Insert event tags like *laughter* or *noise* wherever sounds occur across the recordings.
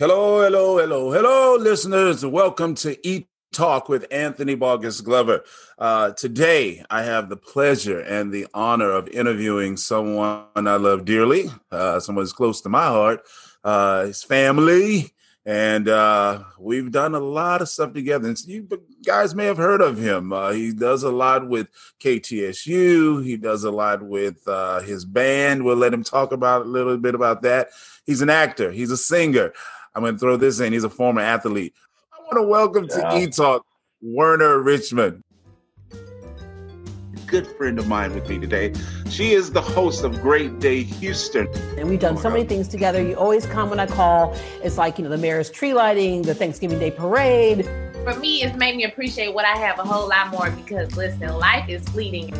Hello, hello, hello, hello, listeners, welcome to Eat Talk with Anthony Bogus Glover. Uh, today, I have the pleasure and the honor of interviewing someone I love dearly, uh, someone who's close to my heart, uh, his family, and uh, we've done a lot of stuff together. And you guys may have heard of him. Uh, he does a lot with KTSU. He does a lot with uh, his band. We'll let him talk about a little bit about that. He's an actor. He's a singer. I'm going to throw this in. He's a former athlete. I want to welcome yeah. to E Talk Werner Richmond. Good friend of mine with me today. She is the host of Great Day Houston. And we've done so many things together. You always come when I call. It's like, you know, the mayor's tree lighting, the Thanksgiving Day parade. For me, it's made me appreciate what I have a whole lot more because, listen, life is fleeting.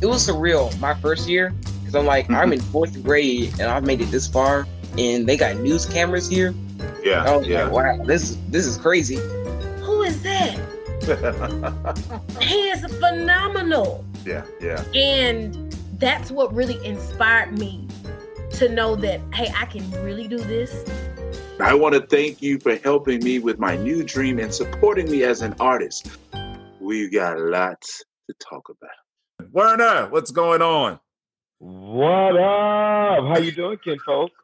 It was surreal my first year because I'm like, mm-hmm. I'm in *laughs* fourth grade and I've made it this far, and they got news cameras here yeah. Oh yeah. Like, wow, this this is crazy. Who is that? *laughs* he is phenomenal. Yeah, yeah. And that's what really inspired me to know that hey, I can really do this. I want to thank you for helping me with my new dream and supporting me as an artist. We got lots to talk about. Werner, what's going on? What up? How you doing, kid folks?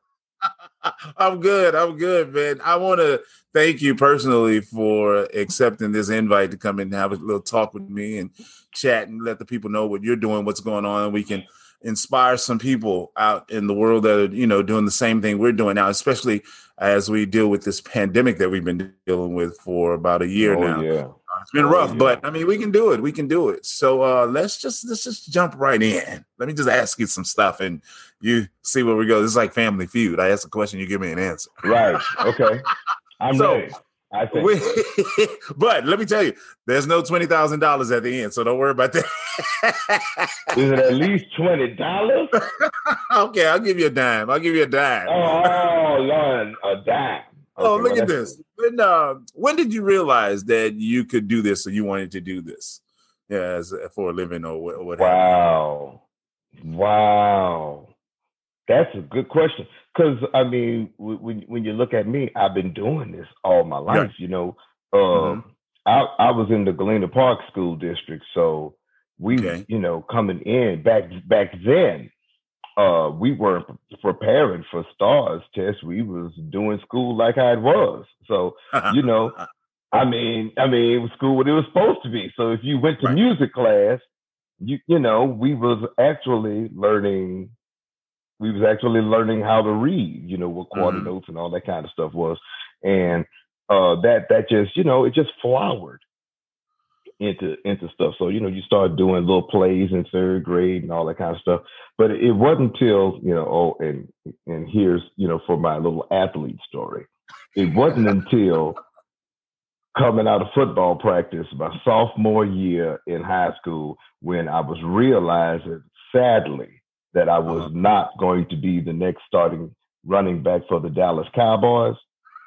*laughs* I'm good. I'm good, man. I want to thank you personally for accepting this invite to come in and have a little talk with me and chat and let the people know what you're doing, what's going on, and we can inspire some people out in the world that are, you know, doing the same thing we're doing now, especially as we deal with this pandemic that we've been dealing with for about a year oh, now. Yeah. It's been rough, yeah. but I mean, we can do it. We can do it. So uh, let's just let's just jump right in. Let me just ask you some stuff, and you see where we go. This is like Family Feud. I ask a question, you give me an answer. Right. Okay. I'm so, ready. I think. We, *laughs* but let me tell you, there's no twenty thousand dollars at the end, so don't worry about that. *laughs* is it at least twenty dollars? okay, I'll give you a dime. I'll give you a dime. Oh, Lord, a dime. Oh, okay, oh, look well, at this. When uh, when did you realize that you could do this or you wanted to do this? Yeah, as for a living or what? what wow, wow, that's a good question. Because I mean, when when you look at me, I've been doing this all my life. You know, uh, mm-hmm. I I was in the Galena Park School District, so we, okay. you know, coming in back back then uh, we weren't preparing for stars tests. We was doing school like I was. So, *laughs* you know, I mean, I mean, it was school what it was supposed to be. So if you went to right. music class, you you know, we was actually learning. We was actually learning how to read. You know what quarter mm-hmm. notes and all that kind of stuff was, and uh, that that just you know it just flowered into into stuff. So you know, you start doing little plays in third grade and all that kind of stuff. But it wasn't until you know, oh, and and here's you know, for my little athlete story, it wasn't until coming out of football practice my sophomore year in high school when I was realizing, sadly, that I was uh-huh. not going to be the next starting running back for the Dallas Cowboys.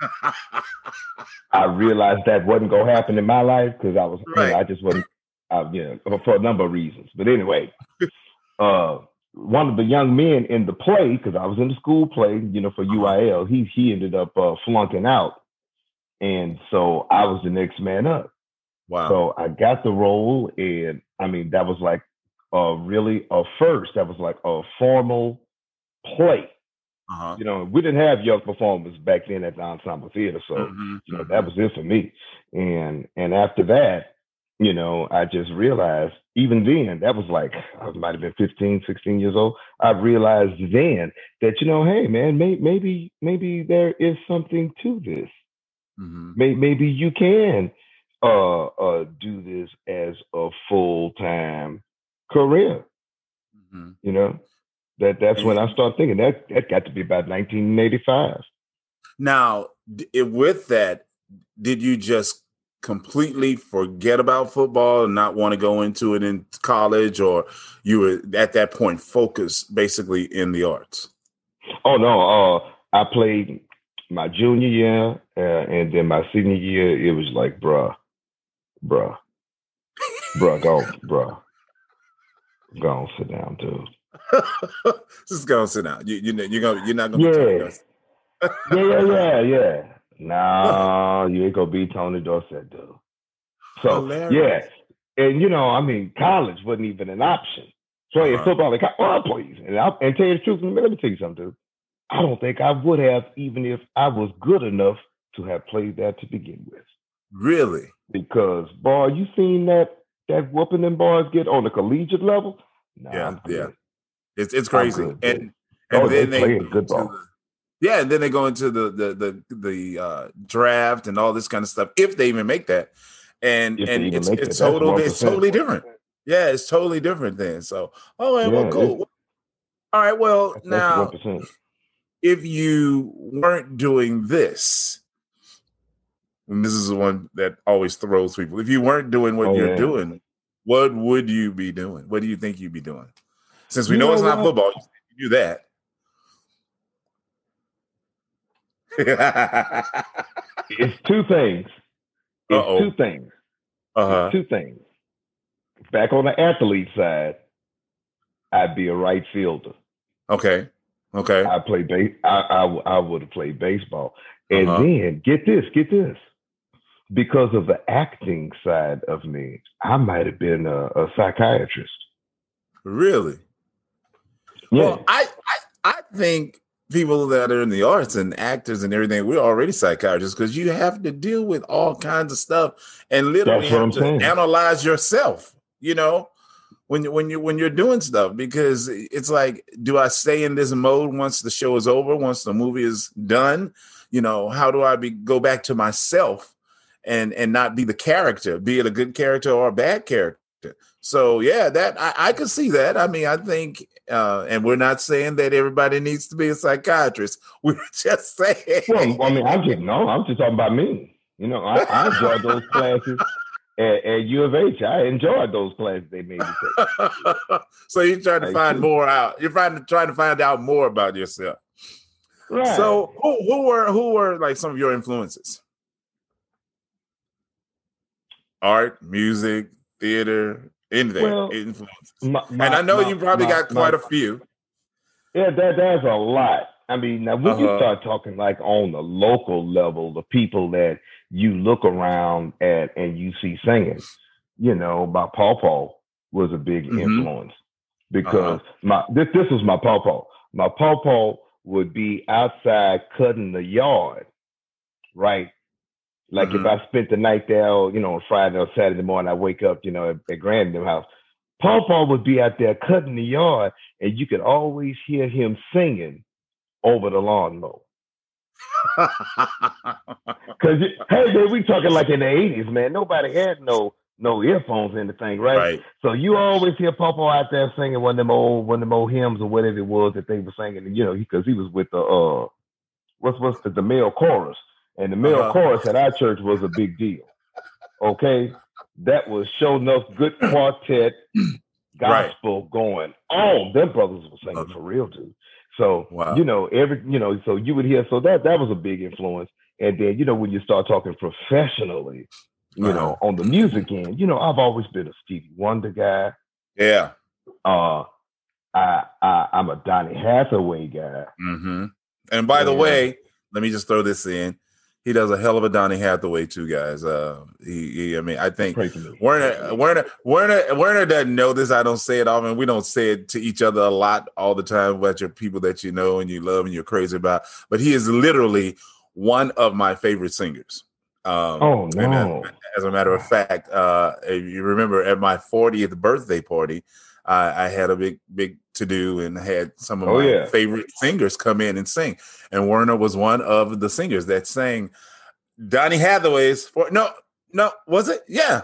*laughs* I realized that wasn't gonna happen in my life because I was, right. you know, I just wasn't, uh, you know, for a number of reasons. But anyway, *laughs* uh, one of the young men in the play, because I was in the school play, you know, for uh-huh. UIL, he he ended up uh, flunking out, and so I was the next man up. Wow! So I got the role, and I mean that was like uh, really a first. That was like a formal play uh-huh. You know, we didn't have young performers back then at the ensemble theater, so mm-hmm. you know that was it for me. And and after that, you know, I just realized even then that was like I might have been 15, 16 years old. I realized then that you know, hey man, may, maybe maybe there is something to this. Mm-hmm. Maybe, maybe you can uh, uh, do this as a full time career. Mm-hmm. You know, that that's when I started thinking that that got to be about 1985. Now, with that, did you just completely forget about football and not want to go into it in college, or you were at that point focused basically in the arts? Oh no, uh, I played my junior year, uh, and then my senior year. It was like, bruh, bruh, bruh, go, bruh, go on, sit down, dude. *laughs* Just go sit down. You you you're gonna you're not gonna yeah. yeah, yeah, yeah, *laughs* yeah. Nah, *laughs* you ain't gonna be Tony Dorsett, dude. So Hilarious. yeah, and you know, I mean, college wasn't even an option. So in Uh-huh. football, like, well, please, and, I, and tell you the truth, let me tell you something, dude. I don't think I would have, even if I was good enough to have played that to begin with. Really? Because, boy, you seen that that whooping them boys get on the collegiate level? Nah, Yeah, yeah. It's it's crazy. and and Oh, then they, playing go good into ball. the- yeah, and then they go into the the the the uh, draft and all this kind of stuff if they even make that. And If and it's it's that's total it's totally different. Yeah, it's totally different then. So oh yeah, well cool. All right, well now 1%. if you weren't doing this, and this is the one that always throws people. If you weren't doing what Oh, you're yeah. doing, what would you be doing? What do you think you'd be doing? Since we You know, know it's not football, you do that. *laughs* It's two things. It's Uh-oh. two things. huh. Two things. Back on the athlete side, I'd be a right fielder. Okay. Okay. I play base. I I, I would have played baseball. And Uh-huh. then get this, get this. Because of the acting side of me, I might have been a, a psychiatrist. Really? Yeah. Well, I, I I think people that are in the arts and actors and everything, we're already psychiatrists because you have to deal with all kinds of stuff and literally have I'm to saying. analyze yourself. You know, when you when you when you're doing stuff because it's like, do I stay in this mode once the show is over, once the movie is done? You know, how do I be go back to myself and and not be the character, be it a good character or a bad character? So yeah, that I, I could see that. I mean, I think, uh, and we're not saying that everybody needs to be a psychiatrist. *laughs* We're just saying. well, I mean, I'm just no, I'm just talking about me. You know, I, I enjoyed those *laughs* classes at, at U of H. I enjoyed those classes they made me take. *laughs* so you're trying to find more out. You're trying to trying to find out more about yourself. Right. So who who were who were like some of your influences? Art, music, theater, anything Well, influences. My- And I know my- you probably my- got quite my- a few. Yeah, that that's a lot. I mean, now when you Uh-huh. start talking like on the local level, the people that you look around at and you see singing, you know, my pawpaw was a big Mhm. influence because Uh-huh. my this this was my pawpaw. My pawpaw would be outside cutting the yard, right? Like if Mhm. I spent the night there, you know, on Friday or Saturday morning, I wake up, you know, at, at Grandin house. Pawpaw would be out there cutting the yard, and you could always hear him singing over the lawnmower. *laughs* Cause you, hey, man, we talking like in the eighties, man. Nobody had no no earphones or anything, right? right. So you always hear Pawpaw out there singing one of them old one of them old hymns or whatever it was that they were singing. You know, because he was with the uh, what's what's the, the male chorus, and the male Uh-huh. chorus at our church was a big deal. Okay, that was sure enough good quartet *clears throat* Right. gospel going on. Them brothers were singing Uh-huh. for real, dude. So Wow. you know every you know so you would hear so that that was a big influence. And then you know when you start talking professionally, you Uh-huh. know on the music end, you know I've always been a Stevie Wonder guy. Yeah. Uh, I, I I'm a Donny Hathaway guy. hmm And by the way, let me just throw this in. He does a hell of a Donny Hathaway too, guys. Uh, he, he I mean, I think Pray for me. Werner, Werner, Werner, Werner doesn't know this. I don't say it often. We don't say it to each other a lot all the time about your people that you know and you love and you're crazy about. But he is literally one of my favorite singers. Um, Oh no! as a matter of fact, uh, if you remember at my 40th birthday party, I, I had a big, big to do and had some of Oh, my yeah. favorite singers come in and sing. And Werner was one of the singers that sang Donny Hathaway's for no, no, was it? Yeah.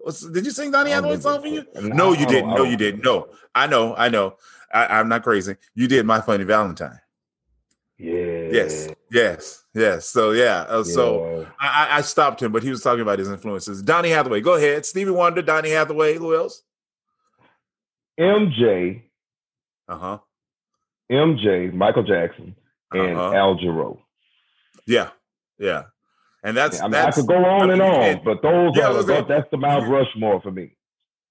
Was, did you sing Donny Hathaway's song for you? No, you didn't. No, you didn't. No, I know, I know. I, I'm not crazy. You did My Funny Valentine. Yeah. Yes, yes, yes. So yeah, uh, so Yeah. I, I- I stopped him, but he was talking about his influences. Donny Hathaway, go ahead. Stevie Wonder, Donny Hathaway. Who else? MJ, Uh huh. MJ, Michael Jackson, and Uh-huh. Al Jarreau. Yeah, yeah. And that's I mean, that's I could go on I and mean, you on, can't- but those Yeah, are was the, gonna- that's the Mount Rushmore for me.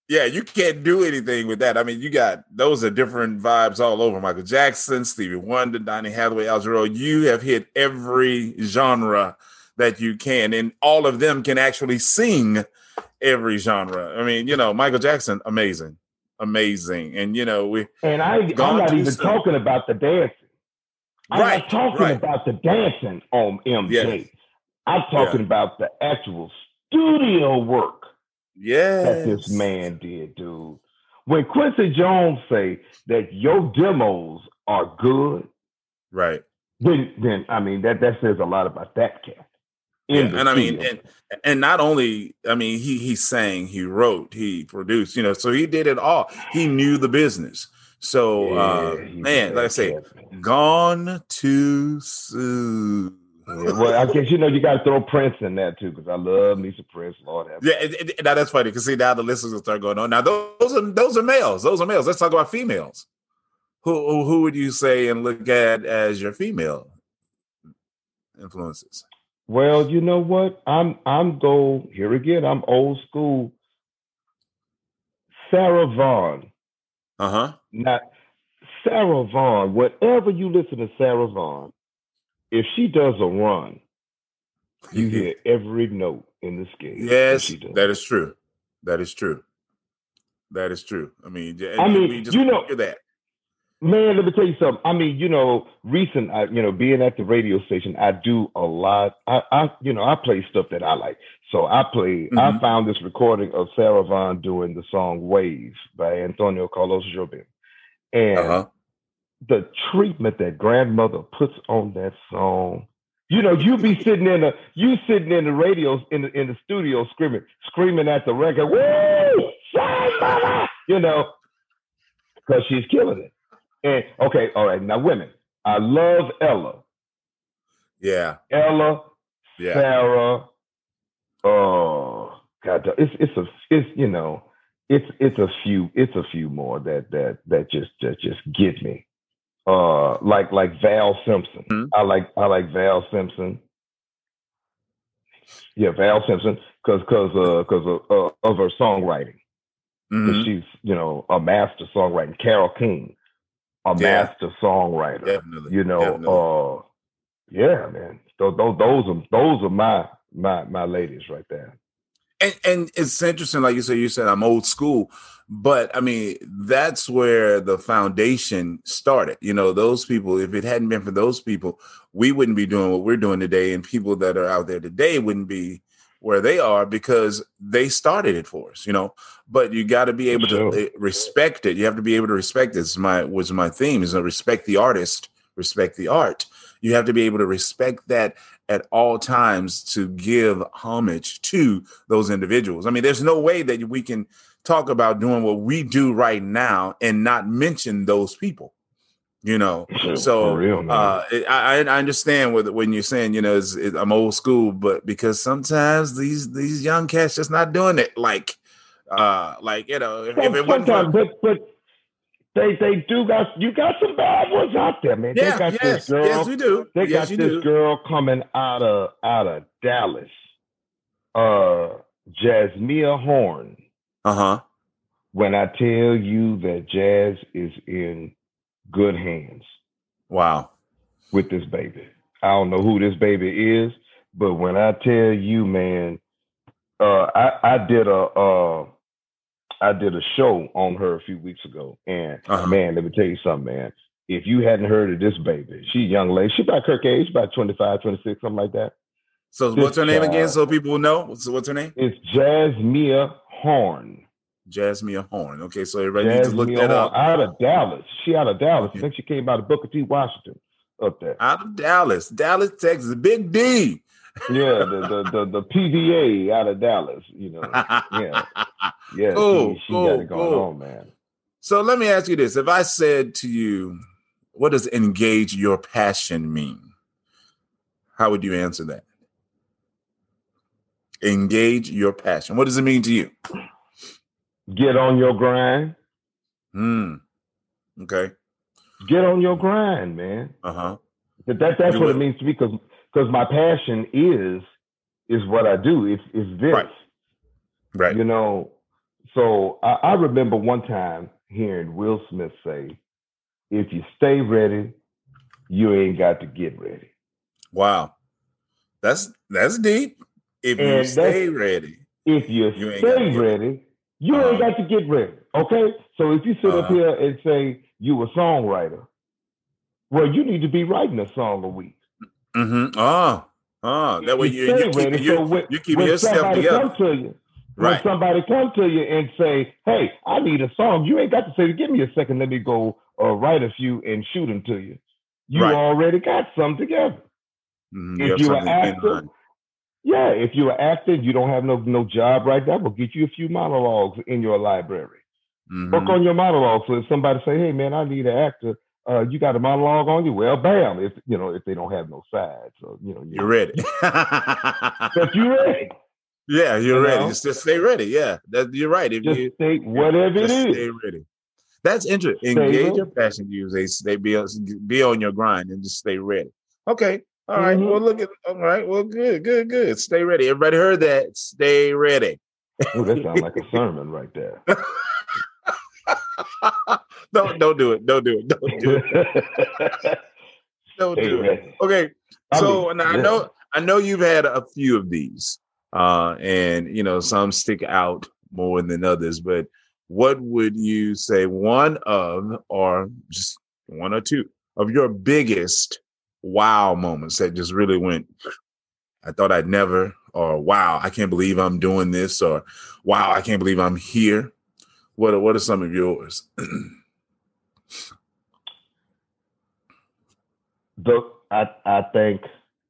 yeah, you can't do anything with that. I mean, you got those are different vibes all over. Michael Jackson, Stevie Wonder, Donny Hathaway, Al Jarreau. You have hit every genre that you can, and all of them can actually sing every genre. I mean, you know, Michael Jackson, amazing, amazing, and you know we. And I, I'm not even soon. talking about the dancing. I'm right, not talking right. about the dancing on MJ. Yes. I'm talking Yeah. about the actual studio work Yes, that this man did, dude. When Quincy Jones say that your demos are good, right. then then I mean that that says a lot about that cat. Yeah, and I mean, and, and not only, I mean, he he sang, he wrote, he produced, you know, so he did it all. He knew the business. So, uh, Yeah, man, like I say, gone too soon. Yeah, well, I guess you know you got to throw Prince in there too because I love me some Prince. Lord have Yeah, it, it- now that's funny because see now the listeners will start going on. Now those are those are males. Those are males. Let's talk about females. Who who, who would you say and look at as your female influences? Well, you know what? I'm I'm go here again. I'm old school. Sarah Vaughan. Uh huh. Not Sarah Vaughan. Whatever you listen to Sarah Vaughan, if she does a run, you hear every note in the scale. that Yes, she does. that is true. That is true. That is true. I mean, I mean, you know- that. Man, let me tell you something. I mean, you know, recent, I, you know, being at the radio station, I do a lot. I, I, you know, I play stuff that I like. So I play. I Mhm. found this recording of Sarah Vaughan doing the song "Waves" by Antonio Carlos Jobim, and Uh huh. the treatment that grandmother puts on that song. You know, you be sitting in the you sitting in the radios in the in the studio screaming, screaming at the record, woo, shine, mama, you know, because she's killing it. And okay, all right, now women, I love Ella, Yeah. Ella, Yeah. Sarah. Oh God, it's it's a it's you know it's it's a few it's a few more that that that just that just get me. Uh, like like Val Simpson. Mhm. I like I like Val Simpson. Yeah, Val Simpson, because because uh, cause of, uh, of her songwriting. Mhm. she's you know a master songwriting. Carole King, a Yeah. master songwriter Definitely. you know Definitely. uh yeah man those, those those are those are my my my ladies right there and and it's interesting, like you said, you said I'm old school, but I mean that's where the foundation started. You know, those people. If it hadn't been for those people, we wouldn't be doing what we're doing today, and people that are out there today wouldn't be where they are because they started it for us. You know, but you got to be able Sure. to uh, respect it. You have to be able to respect this. My was my theme is to respect the artist, respect the art. You have to be able to respect that at all times to give homage to those individuals. I mean, there's no way that we can talk about doing what we do right now and not mention those people. You know, so real, uh, it- I, I understand what, when you're saying, you know, it, I'm old school, but because sometimes these these young cats just not doing it. Like, uh, like you know, if, if it wasn't for, but but they they do got you got some bad ones out there man. Yeah, they got yes, this girl yes, we do, they yes, got this do, girl coming out of out of dallas uh Jazzmeia Horn. Uh huh, when i tell you that jazz is in good hands wow, with this baby. I don't know who this baby is, but when I tell you, man, uh, I I did a uh, I did a show on her a few weeks ago, and Uh-huh. man, let me tell you something, man. If you hadn't heard of this baby, she a young lady. She about Kirk age, about 25, 26, something like that. So This what's her name again? So people will know. What's, what's her name? It's Jazzmeia Horn. Jasmine Horn. Okay, so everybody needs to look that Horn up. out of Dallas. She out of Dallas. I think she came out of Booker T. Washington up there. Out of Dallas, Dallas, Texas, Big D. Yeah, the the the, the PVA out of Dallas. You know. Yeah. *laughs* Yeah, Cool, she, she cool, got it going cool. on, man. So let me ask you this: If I said to you, "What does engage your passion mean?" How would you answer that? Engage your passion. What does it mean to you? Get on your grind. Hmm. Okay. Get on your grind, man. Uh huh. But that that's what it means to me because because my passion is is what I do. It's it's this. Right. Right. You know. so I, I remember one time hearing Will Smith say, "If you stay ready, you ain't got to get ready." Wow, that's that's deep. If you stay ready, If you, You stay ready, you Uh-huh. ain't got to get ready. Okay, so if you sit up Uh-huh. here and say you a songwriter, well, you need to be writing a song a week. mm-hmm. oh, oh, that way you, you keep ready. you, so when, you keep when yourself somebody together, come to you, when right? somebody come to you and say, "Hey, I need a song," you ain't got to say, "Give me a second, let me go uh, write a few and shoot them to you." You Right. already got some together. Mhm, if have you're an actor. Yeah, if you're an actor, you don't have no no job right now. We'll get you a few monologues in your library. Mhm. Work on your monologue. So if somebody say, "Hey, man, I need an actor," uh, you got a monologue on you. Well, bam. If you know if they don't have no sides, so you know You're ready. *laughs* But you ready. yeah, you're You ready. know? Just, just stay ready. Yeah, that, you're right. If Just you say whatever it is. stay ready. That's interesting. Stay Engage ready. your passion use. They they be be on your grind and just stay ready. Okay. All right. Mhm. Well, look at. All right. Well, good. Good. Good. Stay ready. Everybody heard that. Stay ready. Oh, that sounds like a *laughs* sermon right there. *laughs* don't don't do it. Don't do it. Don't do it. *laughs* Don't Stay do it. ready. Okay. I So mean, now I yeah. know I know you've had a few of these, uh, and you know some stick out more than others. But what would you say one of, or just one or two of your biggest wow moments that just really went? I thought I'd never, or wow, I can't believe I'm doing this, or wow, I can't believe I'm here. What are, what are some of yours? *clears throat* the I I think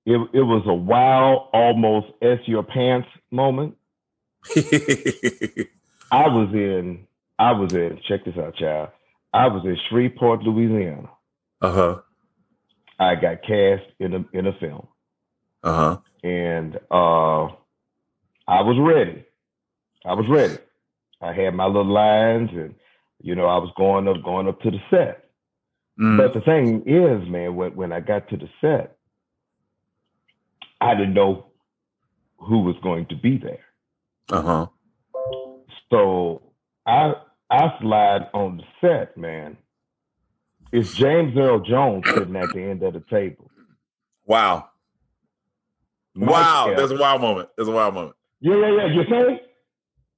it it was a wow, almost s your pants moment. *laughs* I was in I was in check this out, child. I was in Shreveport, Louisiana. uh huh. I got cast in a in a film, Uh huh. and uh, I was ready. I was ready. I had my little lines, and you know I was going up going up to the set. Mm. But the thing is, man, when when I got to the set, I didn't know who was going to be there. Uh huh. So I I slide on the set, man. It's James Earl Jones sitting at the end of the table. Wow. Mike wow. There's a wild moment. There's a wild moment. yeah, yeah, yeah. You say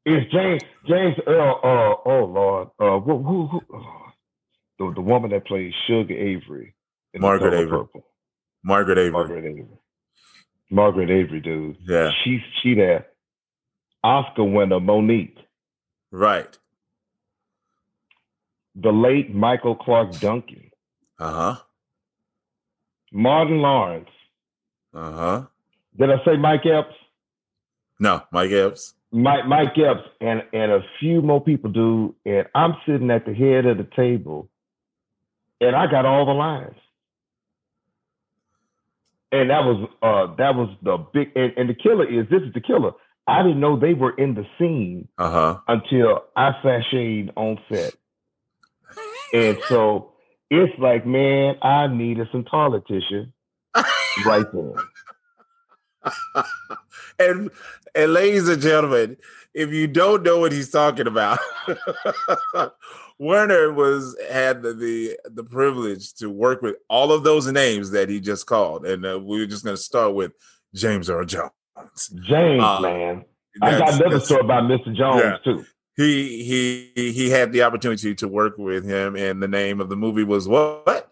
it's James James Earl. Uh, oh Lord, uh, who, who, who oh, the the woman that plays Shug Avery, in Margaret Avery. Purple. Margaret Avery. Margaret Avery. Margaret Avery, dude. Yeah. She's she there. Oscar winner Mo'Nique, Right. The late Michael Clarke Duncan, Uh huh. Martin Lawrence. Uh huh. Did I say Mike Epps? No, Mike Epps. Mike Mike Epps and and a few more people do. And I'm sitting at the head of the table, and I got all the lines. And that was uh that was the big and, and the killer is this is the killer. I didn't know they were in the scene Uh huh. until I sashayed on set. And so it's like, man, I needed some toilet tissue right there. *laughs* and and ladies and gentlemen, if you don't know what he's talking about, *laughs* Werner was had the, the the privilege to work with all of those names that he just called, and uh, we are just going to start with James Earl Jones. James, Uh, man. I got another story about Mr. Jones Yeah. too. He he he had the opportunity to work with him, and the name of the movie was what?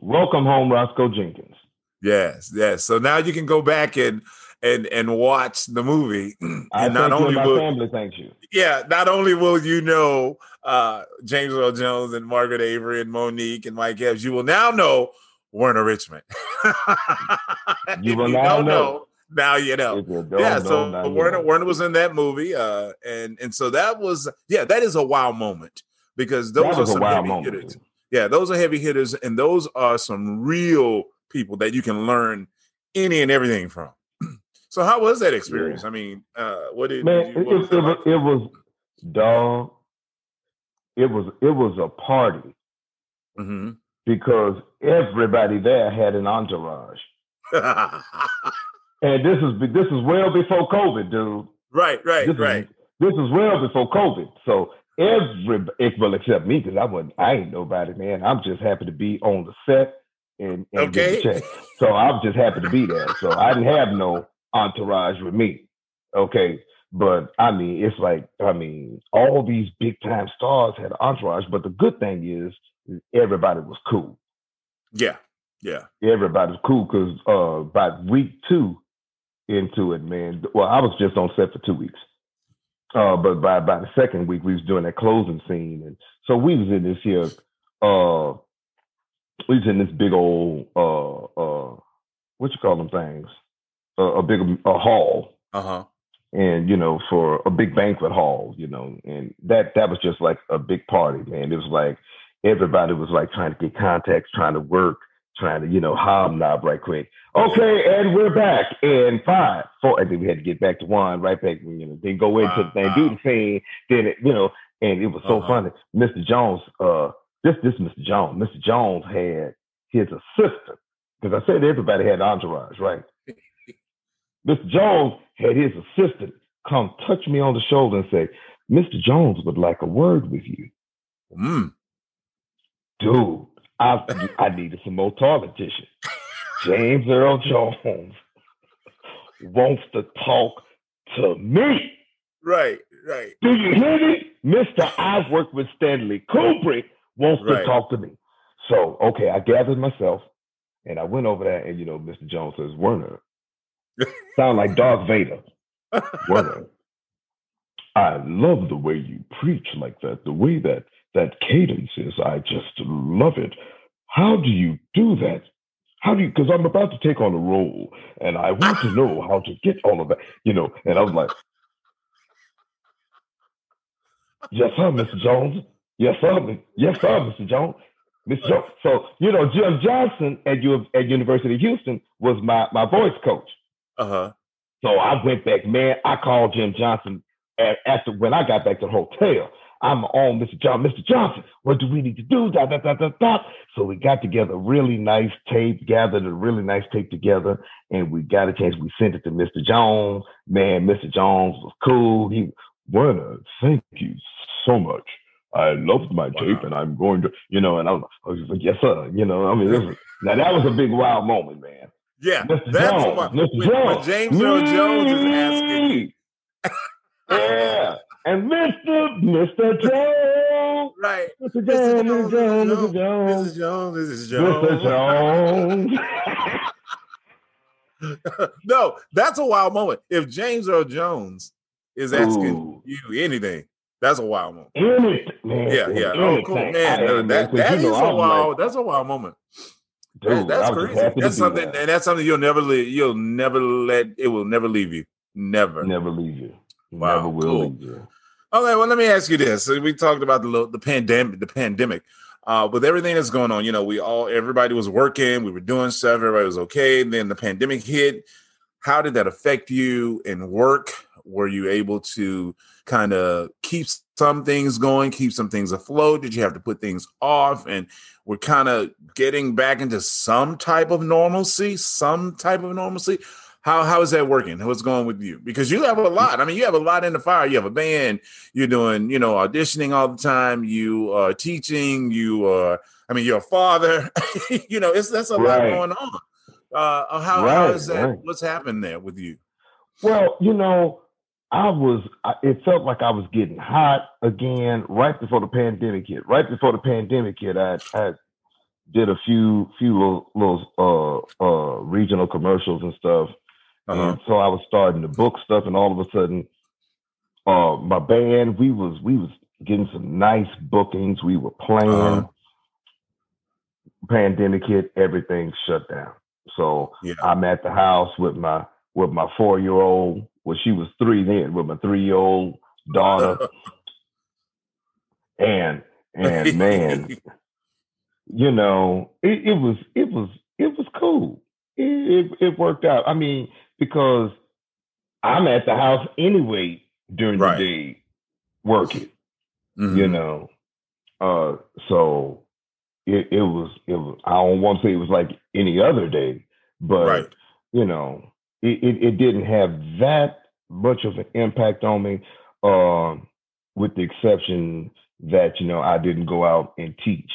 Welcome home, Roscoe Jenkins. Yes, yes. So now you can go back and and and watch the movie, *clears throat* and thank not only will family thanks you. yeah, not only will you know uh, James Earl Jones and Margaret Avery and Mo'Nique and Mike Epps, you will now know Werner Richmond. *laughs* You will now don't know. Now you know. Don't Yeah, know, so Werner. Werner was in that movie, uh, and and so that was yeah, that is a wow moment because those that are some heavy moment. hitters. Yeah, those are heavy hitters, and those are some real people that you can learn any and everything from. *clears throat* So how was that experience? I mean, uh, what did, Man, did you, it, what it, was it, like? it was dog. It was it was a party Mhm. because everybody there had an entourage. *laughs* And this is this is well before COVID, dude. right, right, This is- right. this is well before COVID. So every well except me because I wasn't I ain't nobody, man. I'm just happy to be on the set and, and Okay. check. So I'm just happy to be there. So I didn't have no entourage with me. Okay. But I mean, it's like, I mean, all these big time stars had entourage, but the good thing is everybody was cool. Yeah. Yeah. Everybody was cool because uh by week two into it, man. Well, I was just on set for two weeks. Uh, but by by the second week, we was doing that closing scene, and so we was in this here. Uh, we was in this big old uh uh what you call them things? Uh, a big a hall, Uh huh. and you know for a big banquet hall, you know, and that that was just like a big party, man. It was like everybody was like trying to get contacts, trying to work, trying to you know hobnob right quick. Okay, and we're back in five, four, and then we had to get back to one, right back, you know, then go into the thing, do the thing, then it, you know, and it was so Uh-huh. funny. Mr. Jones, uh, this this Mr. Jones, Mr. Jones had his assistant because I said everybody had entourage, right? Mr. Jones had his assistant come touch me on the shoulder and say, Mr. Jones would like a word with you. Mm. Dude, I I needed some more toilet tissue. *laughs* James Earl Jones wants to talk to me. Right. Right. Do you hear me? Mr. I've worked with Stanley Kubrick wants Right. to talk to me. So, okay, I gathered myself and I went over there and, you know, Mr. Jones says, Werner, *laughs* sound like Darth Vader. *laughs* Werner, I love the way you preach like that, the way that that cadence is. I just love it. How do you do that? How do you, because I'm about to take on a role and I want to know *laughs* how to get all of that, you know. And I was like, Yes, sir, Mr. Jones. Yes, sir. Yes, sir, Mr. Jones. Mr. Jones. So, you know, Jim Johnson at U at University of Houston was my my voice coach. Uh huh. So I went back, man. I called Jim Johnson after when I got back to the hotel. I'm on Mr. John, Mr. Johnson. What do we need to do? Da, da, da, da, da. So we got together a really nice tape, gathered a really nice tape together, and we got a chance. We sent it to Mr. Jones. Man, Mr. Jones was cool. He Werner, thank you so much. I loved my tape, and I'm going to, you know, and I was, I was like, yes, sir. You know, I mean, this was, now that was a big wild moment, man. Yeah. Mr. That's Jones, what Mr. when, when Jones. James Earl Jones is asking. *laughs* Yeah. And Mr. Mr. Jones. Right. Mr. Mr. Jones, Mr. Jones, Mr. Mrs. Jones. Jones. Mr. Jones. Jones. *laughs* no, that's a wild moment. If James Earl Jones is asking Ooh. you anything, that's a wild moment. Anything, man. Yeah, yeah. Oh, cool, man. No, that that is a wild. like, that's a wild moment. dude, That- that's I was just crazy. That's something, there. and that's something you'll never leave. You'll never let it will never leave you. Never. Never leave you. Wow, Never will cool. you. Okay, well, let me ask you this. We talked about the the pandemic, the pandemic. Uh, with everything that's going on, you know, we all everybody was working, we were doing stuff, everybody was okay. Then the pandemic hit. How did that affect you in work? Were you able to kind of keep some things going, keep some things afloat? Did you have to put things off? And we're kind of getting back into some type of normalcy, some type of normalcy. How how is that working? What's going with you? Because you have a lot. I mean, you have a lot in the fire. You have a band. You're doing, you know, auditioning all the time. You are teaching. You are. I mean, you're a father. *laughs* you know, it's that's a lot going on. Uh, how how Right, is that? right. What's happened there with you? Well, you know, I was. It felt like I was getting hot again right before the pandemic hit. Right before the pandemic hit, I, I did a few few little, little uh, uh, regional commercials and stuff. Uh-huh. And so I was starting to book stuff, and all of a sudden, uh, my band we was we was getting some nice bookings. We were playing. Uh-huh. Pandemic hit, everything shut down. So Yeah. I'm at the house with my with my four year old. Well, she was three then, with my three year old daughter, *laughs* and and man, you know, it, it was it was it was cool. It, it it worked out. I mean, because I'm at the house anyway during Right. the day working. Mhm. You know, uh, so it it was it was. I don't want to say it was like any other day, but right. you know, it, it, it didn't have that much of an impact on me. Um, with the exception that you know I didn't go out and teach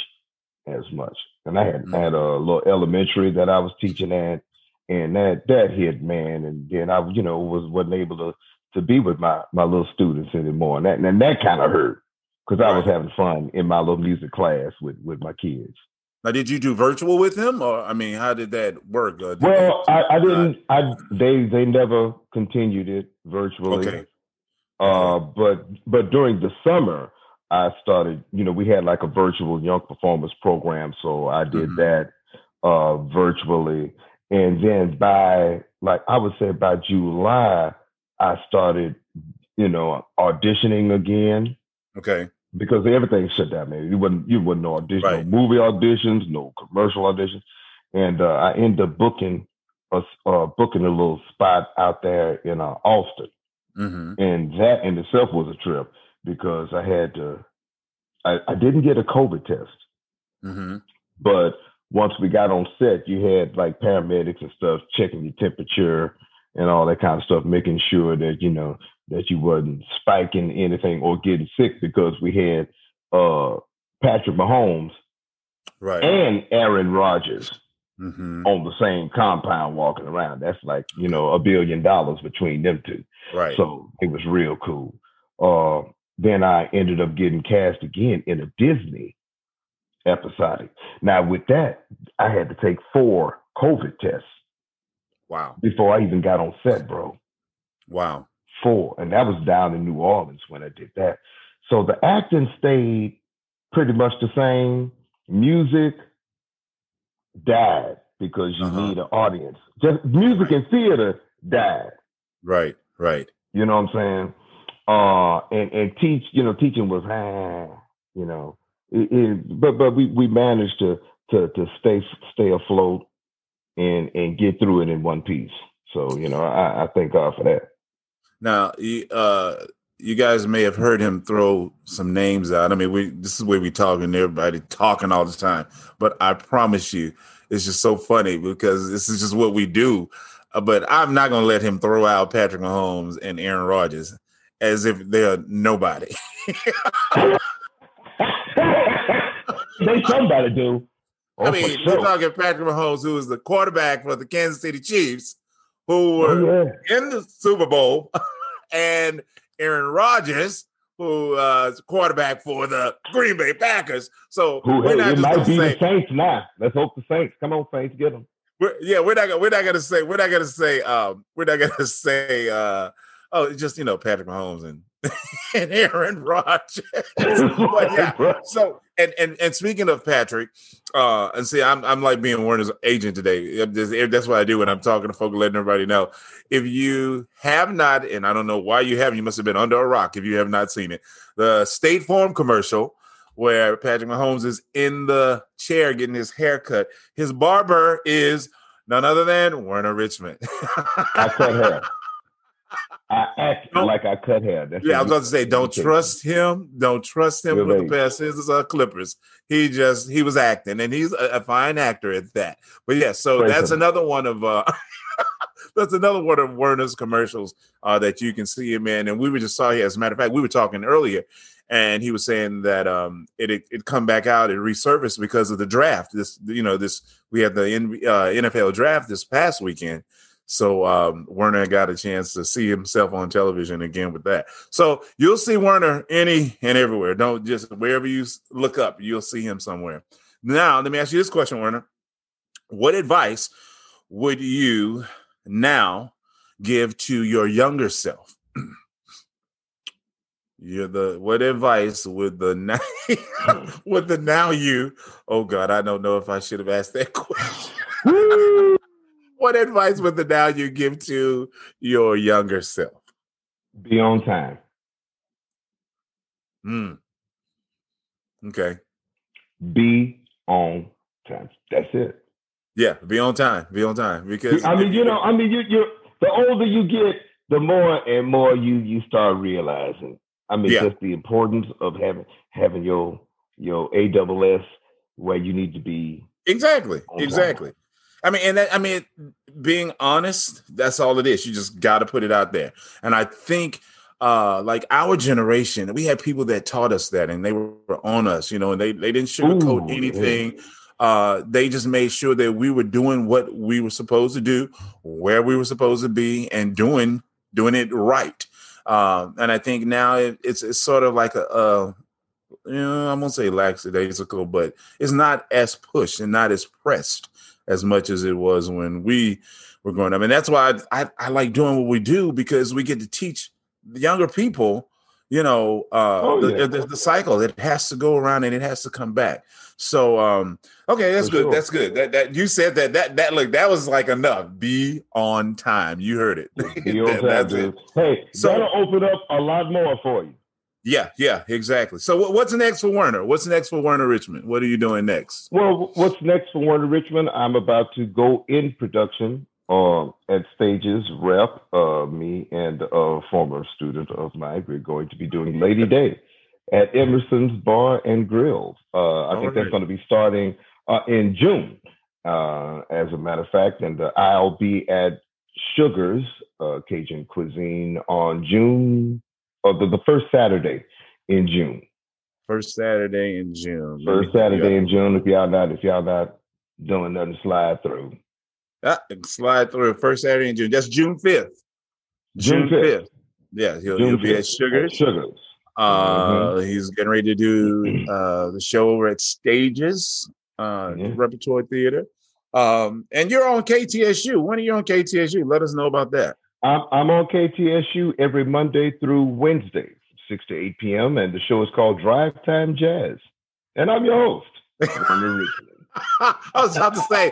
as much, and I had mm-hmm. I had a little elementary that I was teaching at, and that that hit man, and then I you know was wasn't able to to be with my my little students anymore, and that and that kind of hurt because I was having fun in my little music class with with my kids. Now, did you do virtual with him, or I mean, how did that work? Uh, did well, I, I, didn't. I they they never continued it virtually. Okay. Uh, but but during the summer, I started. You know, we had like a virtual young performance program, so I did mm-hmm. that uh, virtually, and then by like I would say by July, I started, you know, auditioning again. Okay. Because everything shut down, man. You wouldn't you wouldn't no audition, right. no movie auditions, no commercial auditions, and uh, I ended up booking a uh, booking a little spot out there in uh, Austin, mm-hmm. and that in itself was a trip because I had to. I, I didn't get a COVID test, mm-hmm. but once we got on set, you had like paramedics and stuff checking your temperature and all that kind of stuff, making sure that you know that you wasn't spiking anything or getting sick because we had uh, Patrick Mahomes right. and Aaron Rodgers mm-hmm. on the same compound walking around. That's like you know a billion dollars between them two. Right. So it was real cool. Uh, then I ended up getting cast again in a Disney episodic. Now with that, I had to take four COVID tests. Wow. Before I even got on set, bro. Wow. Four. And that was down in New Orleans when I did that. So the acting stayed pretty much the same. Music died because you uh-huh. need an audience. Just music right. and theater died. Right, right. You know what I'm saying? Uh and, and teach, you know, teaching was ah, you know. It, it, but but we we managed to to to stay stay afloat and and get through it in one piece. So you know, I, I thank God for that. Now, uh, you guys may have heard him throw some names out. I mean, we this is where we talking, everybody talking all the time. But I promise you, it's just so funny because this is just what we do. Uh, but I'm not going to let him throw out Patrick Mahomes and Aaron Rodgers as if they're nobody. *laughs* they somebody do. Oh, I mean, sure. we're talking Patrick Mahomes, who is the quarterback for the Kansas City Chiefs, who oh, were oh, yeah. in the Super Bowl, *laughs* and Aaron Rodgers, who uh, is quarterback for the Green Bay Packers. So who, we're not it might be say, the Saints now. Let's hope the Saints. Come on, Saints, get them. We're, yeah, we're not. We're not gonna say. We're not gonna say. Um, we're not gonna *laughs* say. Uh, oh, just you know, Patrick Mahomes and *laughs* and Aaron Rodgers. *laughs* but yeah, so and and and speaking of Patrick, uh, and see, I'm I'm like being Werner's agent today. That's what I do when I'm talking to folks, letting everybody know. If you have not, and I don't know why you haven't, you must have been under a rock if you have not seen it. The State Farm commercial where Patrick Mahomes is in the chair getting his hair cut. His barber is none other than Werner Richmond. I cut hair. *laughs* I act don't, like I cut hair. That's yeah, I was about to say, don't trust him. Don't trust him with the pair of scissors or clippers. He just he was acting, and he's a, a fine actor at that. But yeah, so Praise that's him. another one of uh *laughs* that's another one of Werner's commercials uh, that you can see him in. And we were just saw here. As a matter of fact, we were talking earlier, and he was saying that um, it, it, it come back out, it resurfaced because of the draft. This you know this we had the uh, NFL draft this past weekend, so um, Werner got a chance to see himself on television again with that. So you'll see Werner any and everywhere. Don't just wherever you look up, you'll see him somewhere. Now, let me ask you this question, Werner. What advice would you now give to your younger self? *clears throat* You're the what advice would the *laughs* *laughs* now with the now you? Oh God, I don't know if I should have asked that *laughs* question what advice would the now you give to your younger self? Be on time. Hmm. Okay. Be on time. That's it. Yeah, be on time. Be on time. Because I mean, you know, I mean, you you the older you get, the more and more you you start realizing. I mean, yeah. just the importance of having having your your AWS where you need to be. Exactly. Exactly. Time. I mean, and that, I mean, being honest, that's all it is. You just got to put it out there. And I think uh like our generation we had people that taught us that and they were on us you know and they they didn't sugarcoat Ooh, anything uh they just made sure that we were doing what we were supposed to do where we were supposed to be and doing doing it right um and i think now it, it's it's sort of like a uh you know, I won't say lackadaisical, but it's not as pushed and not as pressed as much as it was when we were growing up. And that's why I, I, I like doing what we do because we get to teach the younger people, you know, uh, Oh, the, yeah. the, the cycle. It has to go around and it has to come back. So, um, okay, that's For good. sure. That's good. That that you said that that that look that was like enough. Be on time. You heard it. *laughs* Be on That- time, that's it. Hey, So- that'll open up a lot more for you. Yeah, yeah, exactly. So, what, what's next for Werner? What's next for Werner Richmond? What are you doing next? Well, what's next for Werner Richmond? I'm about to go in production um, at Stages Rep. Uh, me and a former student of mine, we're going to be doing Lady Day at Emerson's Bar and Grill. Uh, I All think right. that's going to be starting uh, in June, uh, as a matter of fact. And uh, I'll be at Sugars uh, Cajun Cuisine on June, or the, the first Saturday in June. First Saturday in June. First Saturday in June. If y'all not, if y'all not doing nothing, slide through. Ah, slide through. First Saturday in June. That's June fifth. June 5th. Yeah, he'll, June he'll be at 5th. Sugars. Sugars. Uh, he's getting ready to do *clears throat* uh the show over at Stages, uh, Yeah. Repertoire Theater. Um, and you're on KTSU. When are you on KTSU? Let us know about that. I'm, I'm on KTSU every Monday through Wednesday, 6 to 8 p.m. And the show is called Drive Time Jazz. And I'm your host. *laughs* I was about to say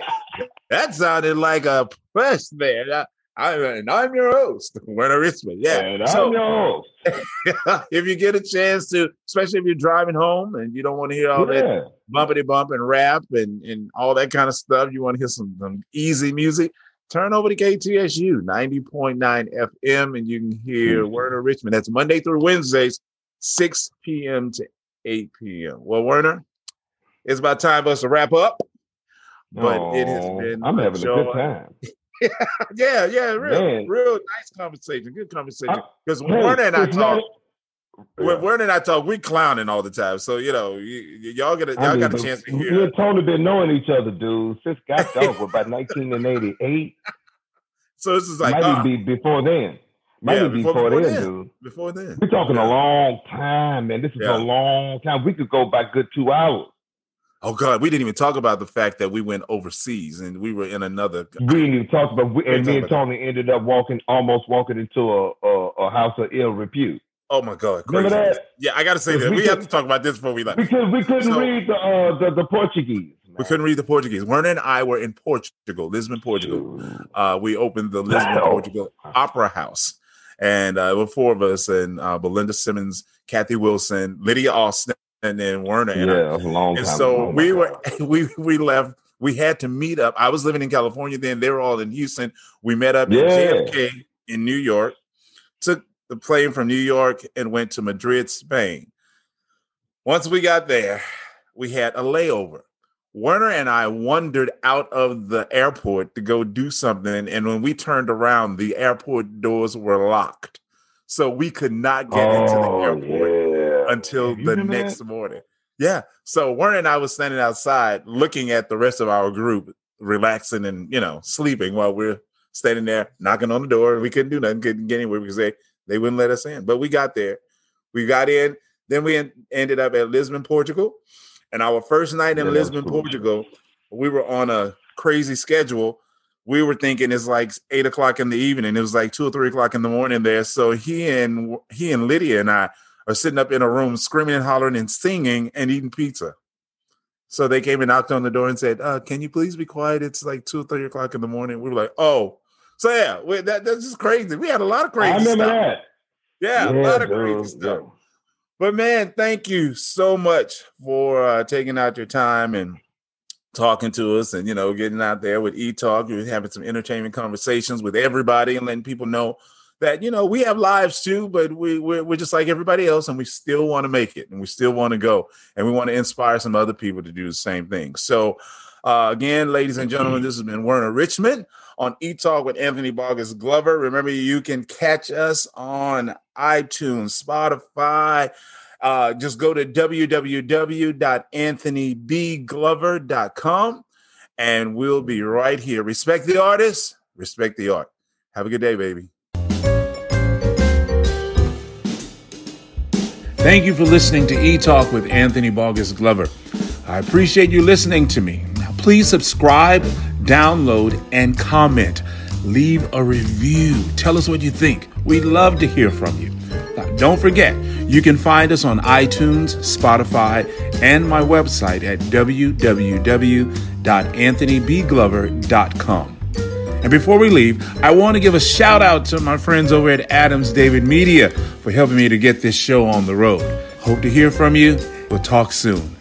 that sounded like a press there. I, I, and I'm your host, *laughs* Werner Richmond. Yeah. And I'm your host. *laughs* if you get a chance to, especially if you're driving home and you don't want to hear all that bumpity bump and rap and, and all that kind of stuff, you want to hear some, some easy music, turn over to KTSU 90.9 FM and you can hear Mhm. Werner Richmond. That's Monday through Wednesdays, 6 p.m. to 8 p.m. Well, Werner, it's about time for us to wrap up. But it has been I'm a having a good *laughs* time. Yeah, yeah, real, Man. real nice conversation. Good conversation. Because when Hey, Werner and I it's not- talk, when Werner and I talk, we clowning all the time. So you know, y- y- y'all get a, I y'all mean, got a chance to Me and Tony been knowing each other, dude, since got *laughs* for about 1988. So this is like Might even uh, be before then. Might Yeah, be before- before, before then, then. dude. before then. We're talking Yeah. a long time, man. This is Yeah. a long time. We could go by good two hours. Oh God, we didn't even talk about the fact that we went overseas and we were in another. We didn't even talk about. We, and me and Tony ended up walking, almost walking into a a, a house of ill repute Oh my God, Remember that? Yeah, I got to say that we we have to talk about this before we left. because we couldn't So- read the uh, the, the Portuguese. We couldn't read the Portuguese. Werner and I were in Portugal, Lisbon, Portugal. Uh, we opened the Lisbon, Wow. Portugal Opera House. And uh, there were four of us, and uh, Belinda Simmons, Kathy Wilson, Lydia Austin, and then Werner. Yeah, And, I. it was a long and time. so ago. Oh we were, *laughs* we we left. We had to meet up. I was living in California then. They were all in Houston. We met up Yeah. at JFK in New York. Took the plane from New York and went to Madrid, Spain. Once we got there, we had a layover. Werner and I wandered out of the airport to go do something. And when we turned around, the airport doors were locked. So we could not get into the Oh, airport yeah. until the next that? morning. Yeah. So Werner and I was standing outside looking at the rest of our group, relaxing and, you know, sleeping while we're standing there knocking on the door. We couldn't do nothing, couldn't get anywhere because they, they wouldn't let us in. But we got there. We got in. Then we en- ended up at Lisbon, Portugal. And our first night in Yeah, Lisbon, cool. Portugal, we were on a crazy schedule. We were thinking it's like eight o'clock in the evening. It was like two or three o'clock in the morning there. So he and he and Lydia and I are sitting up in a room screaming and hollering and singing and eating pizza. So they came and knocked on the door and said, uh, "Can you please be quiet? It's like two or three o'clock in the morning." We were like, "Oh." So yeah, we, that, that's just crazy. We had a lot of crazy I remember stuff. that. Yeah, a lot of crazy stuff. yeah. But man, thank you so much for uh, taking out your time and talking to us, and you know, getting out there with E Talk. Having some entertaining conversations with everybody, and letting people know that you know we have lives too, but we we're, we're just like everybody else, and we still want to make it, and we still want to go, and we want to inspire some other people to do the same thing. So, uh, again, ladies and gentlemen, this has been Werner Richmond on E Talk with Anthony Bogus Glover. Remember, you can catch us on iTunes, Spotify. Uh, just go to www.anthonybglover.com and we'll be right here. Respect the artist, respect the art. Have a good day, baby. Thank you for listening to E Talk with Anthony Bogus Glover. I appreciate you listening to me. Now, please subscribe, download, and comment. Leave a review. Tell us what you think. We'd love to hear from you. Now, don't forget, you can find us on iTunes, Spotify, and my website at www.anthonybglover.com. And before we leave, I want to give a shout out to my friends over at Adams David Media for helping me to get this show on the road. Hope to hear from you. We'll talk soon.